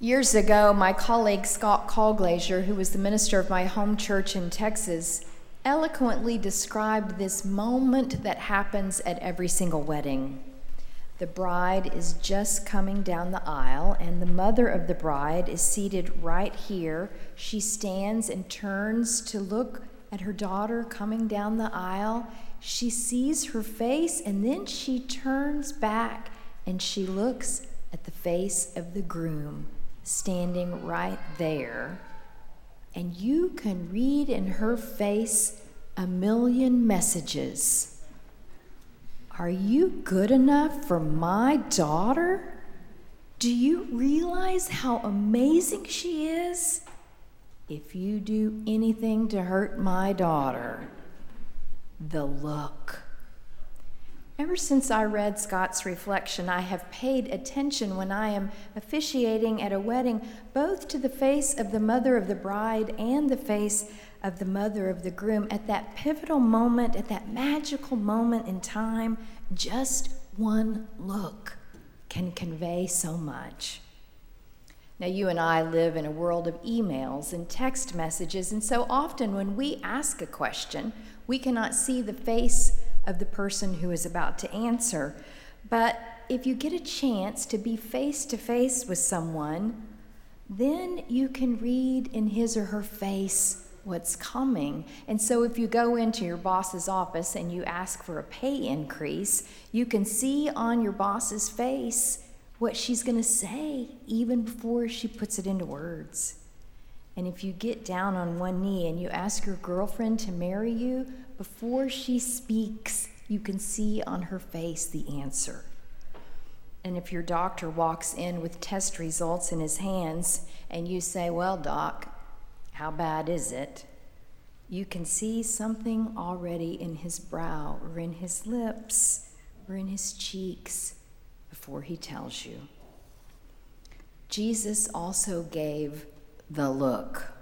Years ago, my colleague Scott Colglazier, who was the minister of my home church in Texas, eloquently described this moment that happens at every single wedding. The bride is just coming down the aisle, and the mother of the bride is seated right here. She stands and turns to look at her daughter coming down the aisle. She sees her face, and then she turns back and she looks at the face of the groom standing right there. And you can read in her face a million messages. Are you good enough for my daughter? Do you realize how amazing she is? If you do anything to hurt my daughter, the look. Ever since I read Scott's reflection, I have paid attention when I am officiating at a wedding, both to the face of the mother of the bride and the face of the mother of the groom. At that pivotal moment, at that magical moment in time, just one look can convey so much. Now, you and I live in a world of emails and text messages, and so often when we ask a question, we cannot see the face of the person who is about to answer. But if you get a chance to be face to face with someone, then you can read in his or her face what's coming. And so if you go into your boss's office and you ask for a pay increase, you can see on your boss's face what she's going to say even before she puts it into words. And if you get down on one knee and you ask your girlfriend to marry you, before she speaks, you can see on her face the answer. And if your doctor walks in with test results in his hands and you say, Well, doc, how bad is it? You can see something already in his brow or in his lips or in his cheeks before he tells you. Jesus also gave the look.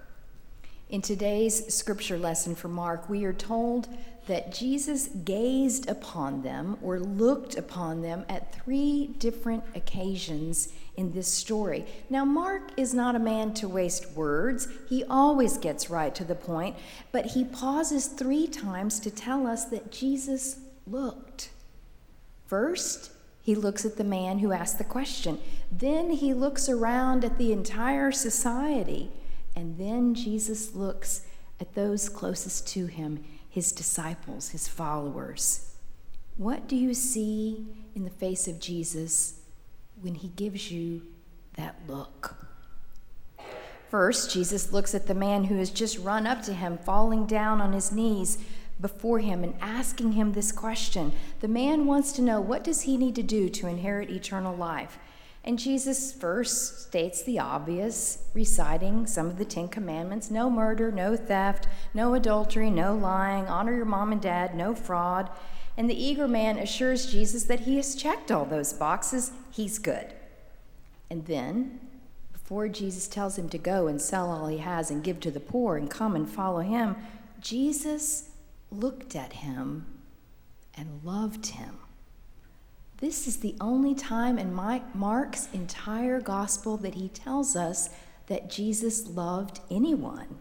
In today's scripture lesson for Mark, we are told that Jesus gazed upon them or looked upon them at three different occasions in this story. Now, Mark is not a man to waste words. He always gets right to the point, but he pauses three times to tell us that Jesus looked. First, he looks at the man who asked the question. Then he looks around at the entire society and then Jesus looks at those closest to him, his disciples, his followers. What do you see in the face of Jesus when he gives you that look? First, Jesus looks at the man who has just run up to him, falling down on his knees before him and asking him this question. The man wants to know what does he need to do to inherit eternal life? And Jesus first states the obvious, reciting some of the Ten Commandments no murder, no theft, no adultery, no lying, honor your mom and dad, no fraud. And the eager man assures Jesus that he has checked all those boxes, he's good. And then, before Jesus tells him to go and sell all he has and give to the poor and come and follow him, Jesus looked at him and loved him. This is the only time in Mark's entire gospel that he tells us that Jesus loved anyone.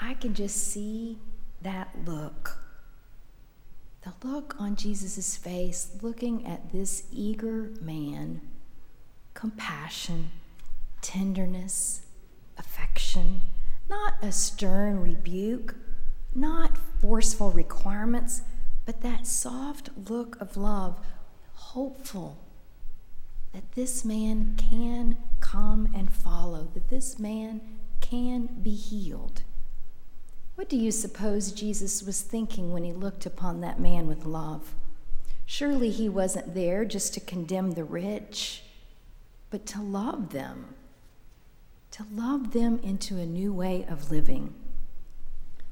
I can just see that look. The look on Jesus' face, looking at this eager man, compassion, tenderness, affection, not a stern rebuke, not forceful requirements but that soft look of love, hopeful that this man can come and follow, that this man can be healed. What do you suppose Jesus was thinking when he looked upon that man with love? Surely he wasn't there just to condemn the rich, but to love them, to love them into a new way of living.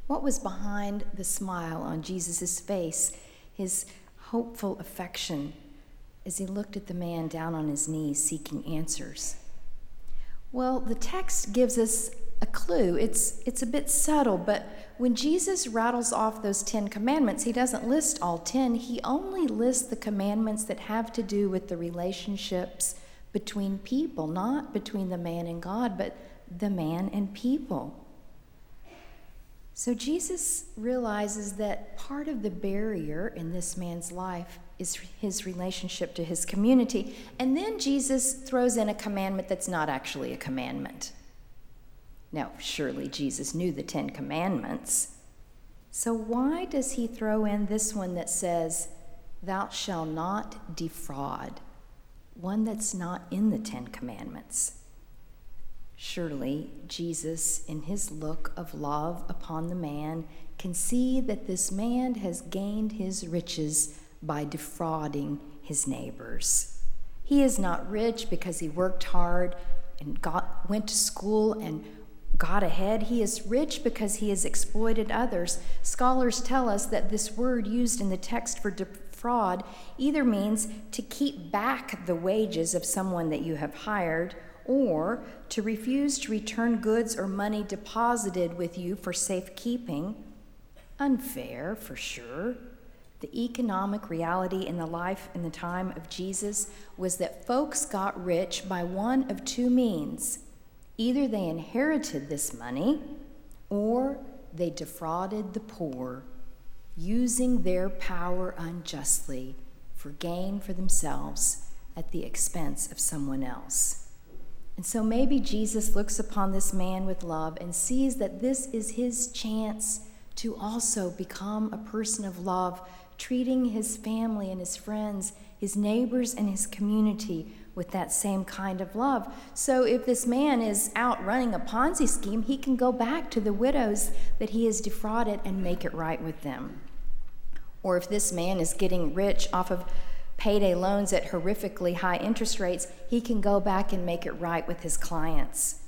What was behind the smile on Jesus' face, his hopeful affection as he looked at the man down on his knees seeking answers? Well, the text gives us a clue. It's, it's a bit subtle, but when Jesus rattles off those Ten Commandments, he doesn't list all ten. He only lists the commandments that have to do with the relationships between people, not between the man and God, but the man and people. So Jesus realizes that part of the barrier in this man's life is his relationship to his community. And then Jesus throws in a commandment that's not actually a commandment. Now, surely Jesus knew the Ten Commandments. So why does he throw in this one that says, Thou shalt not defraud? One that's not in the Ten Commandments. Surely Jesus, in his look of love upon the man, can see that this man has gained his riches by defrauding his neighbors. He is not rich because he worked hard and got, went to school and got ahead. He is rich because he has exploited others. Scholars tell us that this word used in the text for defraud either means to keep back the wages of someone that you have hired or to refuse to return goods or money deposited with you for safekeeping. Unfair, for sure. The economic reality in the life and the time of Jesus was that folks got rich by one of two means. Either they inherited this money or they defrauded the poor, using their power unjustly for gain for themselves at the expense of someone else. And so maybe Jesus looks upon this man with love and sees that this is his chance to also become a person of love, treating his family and his friends, his neighbors, and his community with that same kind of love. So if this man is out running a Ponzi scheme, he can go back to the widows that he has defrauded and make it right with them. Or if this man is getting rich off of payday loans at horrifically high interest rates, he can go back and make it right with his clients.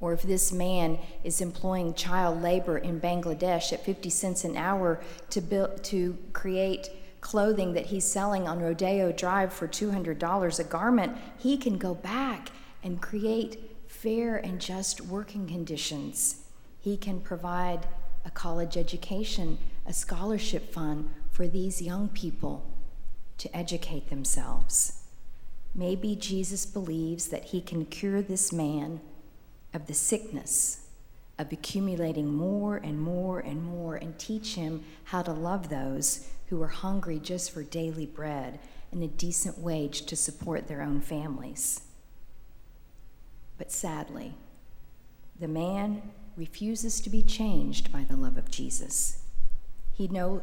Or if this man is employing child labor in Bangladesh at 50 cents an hour to, build, to create clothing that he's selling on Rodeo Drive for $200 a garment, he can go back and create fair and just working conditions. He can provide a college education, a scholarship fund for these young people to educate themselves. Maybe Jesus believes that he can cure this man of the sickness of accumulating more and more and more and teach him how to love those who are hungry just for daily bread and a decent wage to support their own families. But sadly, the man refuses to be changed by the love of Jesus. He know,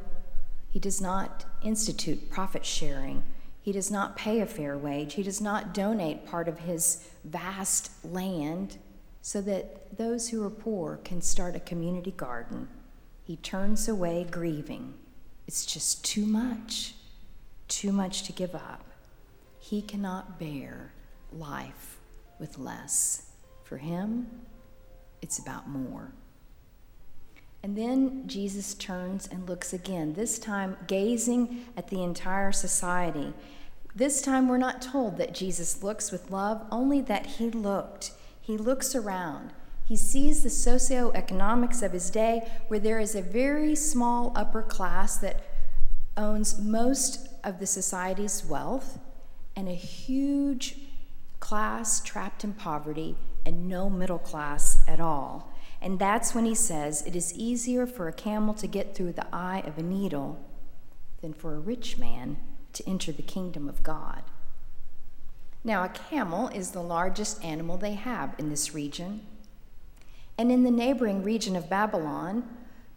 he does not institute profit sharing. He does not pay a fair wage. He does not donate part of his vast land so that those who are poor can start a community garden. He turns away grieving. It's just too much, too much to give up. He cannot bear life with less. For him, it's about more. And then Jesus turns and looks again, this time gazing at the entire society. This time we're not told that Jesus looks with love, only that he looked. He looks around. He sees the socioeconomics of his day, where there is a very small upper class that owns most of the society's wealth, and a huge class trapped in poverty, and no middle class at all. And that's when he says, It is easier for a camel to get through the eye of a needle than for a rich man to enter the kingdom of God. Now, a camel is the largest animal they have in this region. And in the neighboring region of Babylon,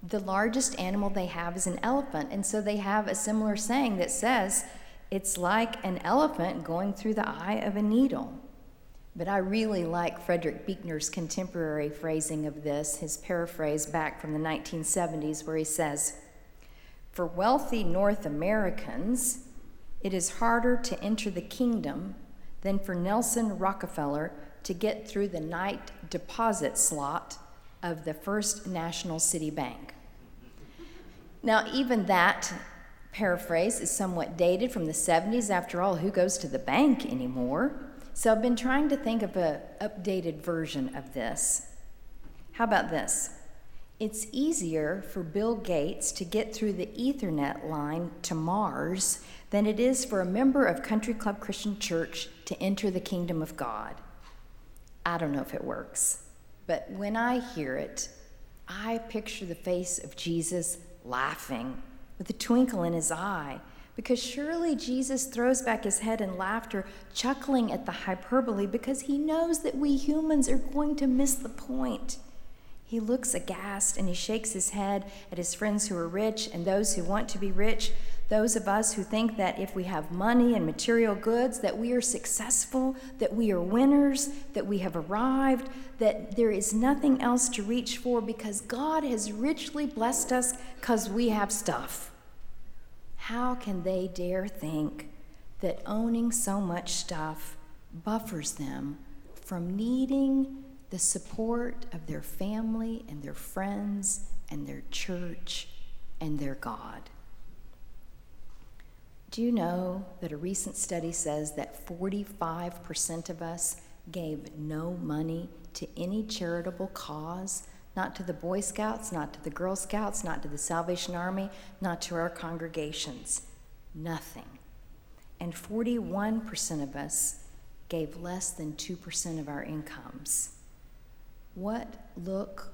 the largest animal they have is an elephant. And so they have a similar saying that says, it's like an elephant going through the eye of a needle. But I really like Frederick Buechner's contemporary phrasing of this, his paraphrase back from the 1970s, where he says, For wealthy North Americans, it is harder to enter the kingdom than for Nelson Rockefeller to get through the night deposit slot of the First National City Bank. Now, even that paraphrase is somewhat dated from the 70s. After all, who goes to the bank anymore? So I've been trying to think of an updated version of this. How about this? It's easier for Bill Gates to get through the Ethernet line to Mars than it is for a member of Country Club Christian Church to enter the kingdom of God. I don't know if it works, but when I hear it, I picture the face of Jesus laughing with a twinkle in his eye because surely Jesus throws back his head in laughter, chuckling at the hyperbole because he knows that we humans are going to miss the point. He looks aghast and he shakes his head at his friends who are rich and those who want to be rich, those of us who think that if we have money and material goods that we are successful, that we are winners, that we have arrived, that there is nothing else to reach for because God has richly blessed us cuz we have stuff. How can they dare think that owning so much stuff buffers them from needing the support of their family and their friends and their church and their God? Do you know that a recent study says that 45% of us gave no money to any charitable cause not to the Boy Scouts, not to the Girl Scouts, not to the Salvation Army, not to our congregations. Nothing. And 41% of us gave less than 2% of our incomes. What look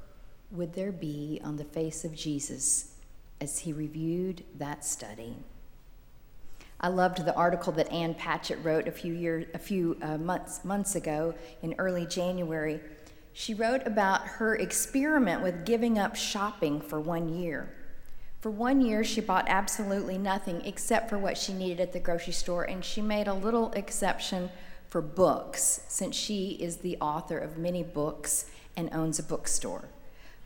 would there be on the face of Jesus as he reviewed that study? I loved the article that Ann Patchett wrote a few years, a few uh, months months ago in early January she wrote about her experiment with giving up shopping for one year. For one year, she bought absolutely nothing except for what she needed at the grocery store, and she made a little exception for books, since she is the author of many books and owns a bookstore.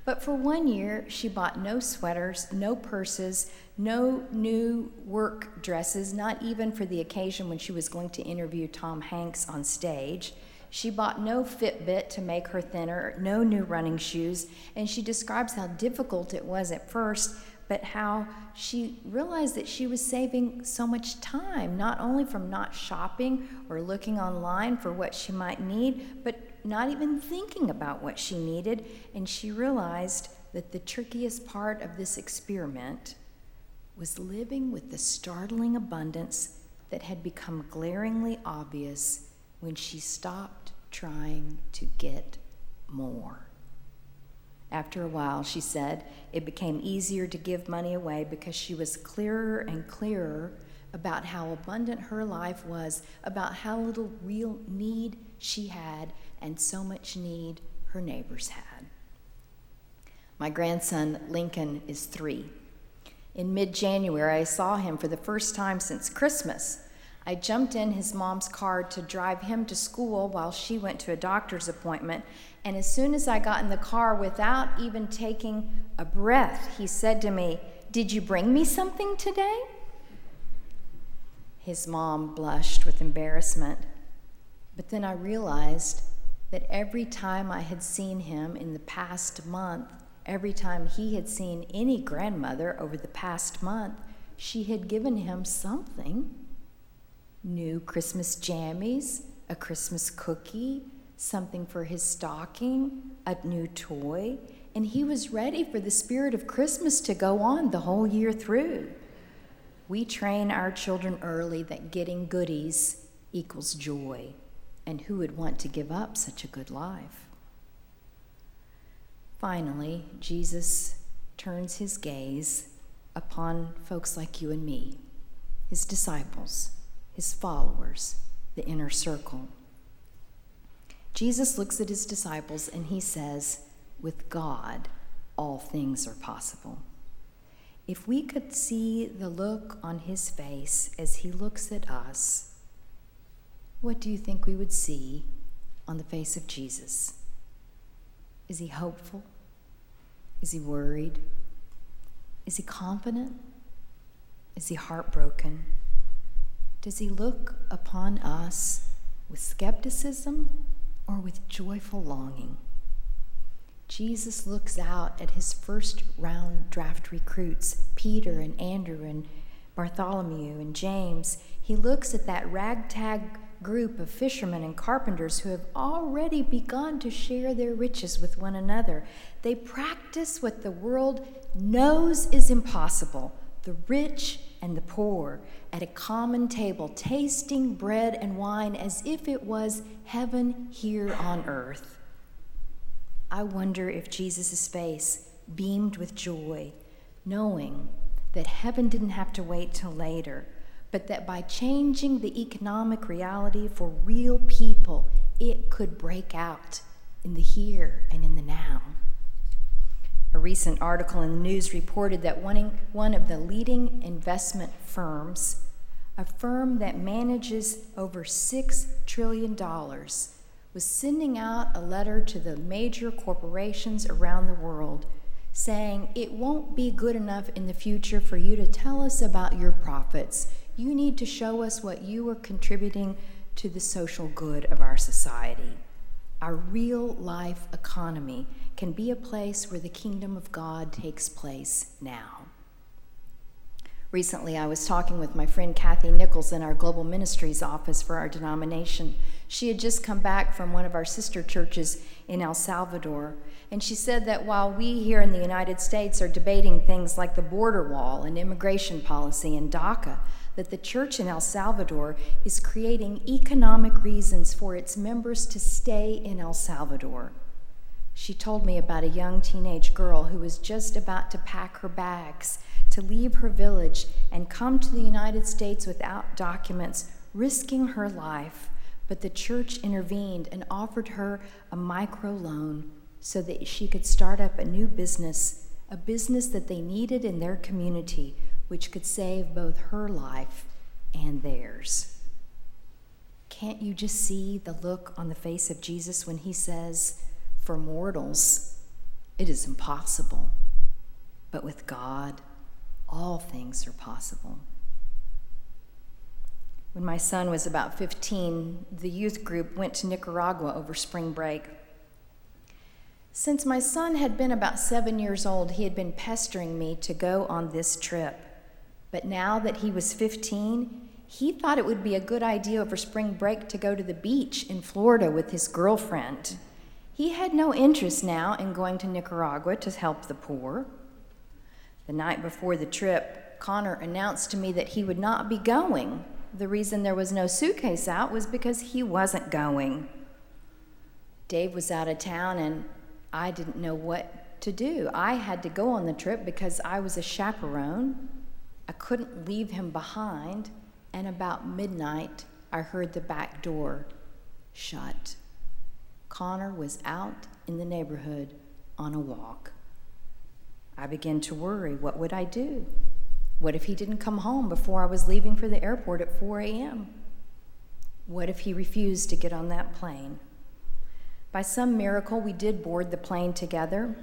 But for one year, she bought no sweaters, no purses, no new work dresses, not even for the occasion when she was going to interview Tom Hanks on stage. She bought no Fitbit to make her thinner, no new running shoes, and she describes how difficult it was at first, but how she realized that she was saving so much time, not only from not shopping or looking online for what she might need, but not even thinking about what she needed. And she realized that the trickiest part of this experiment was living with the startling abundance that had become glaringly obvious when she stopped trying to get more. After a while, she said, it became easier to give money away because she was clearer and clearer about how abundant her life was, about how little real need she had, and so much need her neighbors had. My grandson, Lincoln, is three. In mid January, I saw him for the first time since Christmas. I jumped in his mom's car to drive him to school while she went to a doctor's appointment. And as soon as I got in the car, without even taking a breath, he said to me, Did you bring me something today? His mom blushed with embarrassment. But then I realized that every time I had seen him in the past month, every time he had seen any grandmother over the past month, she had given him something new Christmas jammies, a Christmas cookie, something for his stocking, a new toy, and he was ready for the spirit of Christmas to go on the whole year through. We train our children early that getting goodies equals joy, and who would want to give up such a good life? Finally, Jesus turns his gaze upon folks like you and me, his disciples his followers, the inner circle. Jesus looks at his disciples and he says, With God, all things are possible. If we could see the look on his face as he looks at us, what do you think we would see on the face of Jesus? Is he hopeful? Is he worried? Is he confident? Is he heartbroken? Does he look upon us with skepticism or with joyful longing? Jesus looks out at his first round draft recruits, Peter and Andrew and Bartholomew and James. He looks at that ragtag group of fishermen and carpenters who have already begun to share their riches with one another. They practice what the world knows is impossible the rich and the poor at a common table, tasting bread and wine as if it was heaven here on earth. I wonder if Jesus' face beamed with joy, knowing that heaven didn't have to wait till later, but that by changing the economic reality for real people, it could break out in the here and in the now. A recent article in the news reported that one, of the leading investment firms, a firm that manages over $6 trillion, was sending out a letter to the major corporations around the world saying, It won't be good enough in the future for you to tell us about your profits. You need to show us what you are contributing to the social good of our society. Our real life economy can be a place where the kingdom of God takes place now. Recently, I was talking with my friend Kathy Nichols in our Global Ministries office for our denomination. She had just come back from one of our sister churches in El Salvador, and she said that while we here in the United States are debating things like the border wall and immigration policy and DACA, that the church in El Salvador is creating economic reasons for its members to stay in El Salvador. She told me about a young teenage girl who was just about to pack her bags to leave her village and come to the United States without documents, risking her life. But the church intervened and offered her a micro loan so that she could start up a new business, a business that they needed in their community, which could save both her life and theirs. Can't you just see the look on the face of Jesus when he says, for mortals, it is impossible, but with God, all things are possible. When my son was about 15, the youth group went to Nicaragua over spring break. Since my son had been about seven years old, he had been pestering me to go on this trip. But now that he was 15, he thought it would be a good idea over spring break to go to the beach in Florida with his girlfriend. He had no interest now in going to Nicaragua to help the poor. The night before the trip, Connor announced to me that he would not be going. The reason there was no suitcase out was because he wasn't going. Dave was out of town and I didn't know what to do. I had to go on the trip because I was a chaperone. I couldn't leave him behind, and about midnight, I heard the back door shut. Connor was out in the neighborhood on a walk. I began to worry what would I do? What if he didn't come home before I was leaving for the airport at 4 a.m.? What if he refused to get on that plane? By some miracle, we did board the plane together.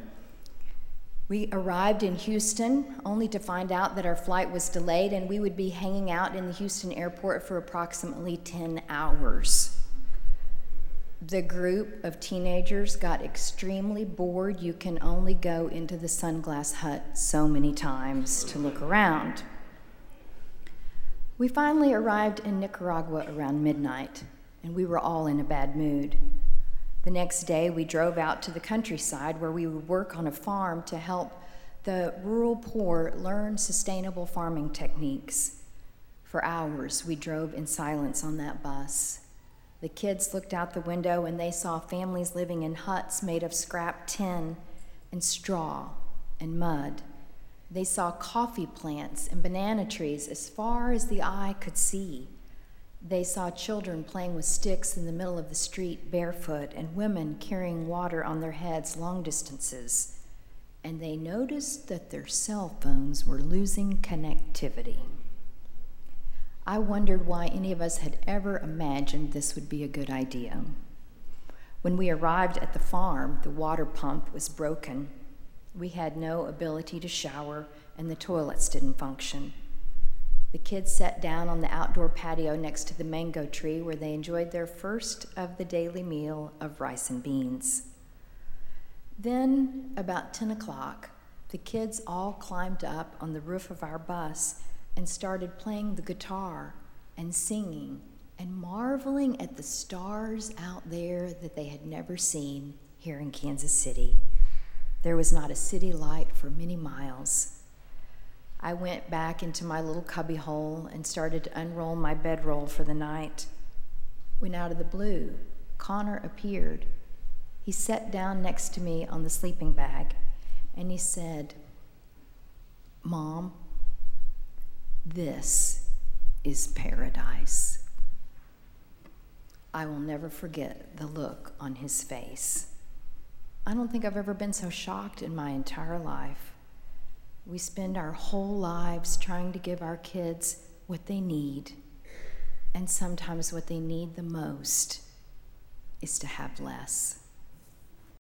We arrived in Houston only to find out that our flight was delayed and we would be hanging out in the Houston airport for approximately 10 hours. The group of teenagers got extremely bored. You can only go into the sunglass hut so many times to look around. We finally arrived in Nicaragua around midnight, and we were all in a bad mood. The next day, we drove out to the countryside where we would work on a farm to help the rural poor learn sustainable farming techniques. For hours, we drove in silence on that bus. The kids looked out the window and they saw families living in huts made of scrap tin and straw and mud. They saw coffee plants and banana trees as far as the eye could see. They saw children playing with sticks in the middle of the street barefoot and women carrying water on their heads long distances. And they noticed that their cell phones were losing connectivity. I wondered why any of us had ever imagined this would be a good idea. When we arrived at the farm, the water pump was broken. We had no ability to shower, and the toilets didn't function. The kids sat down on the outdoor patio next to the mango tree where they enjoyed their first of the daily meal of rice and beans. Then, about 10 o'clock, the kids all climbed up on the roof of our bus and started playing the guitar and singing and marveling at the stars out there that they had never seen here in Kansas City. There was not a city light for many miles. I went back into my little cubbyhole and started to unroll my bedroll for the night. When out of the blue, Connor appeared. He sat down next to me on the sleeping bag and he said, Mom, this is paradise. I will never forget the look on his face. I don't think I've ever been so shocked in my entire life. We spend our whole lives trying to give our kids what they need, and sometimes what they need the most is to have less.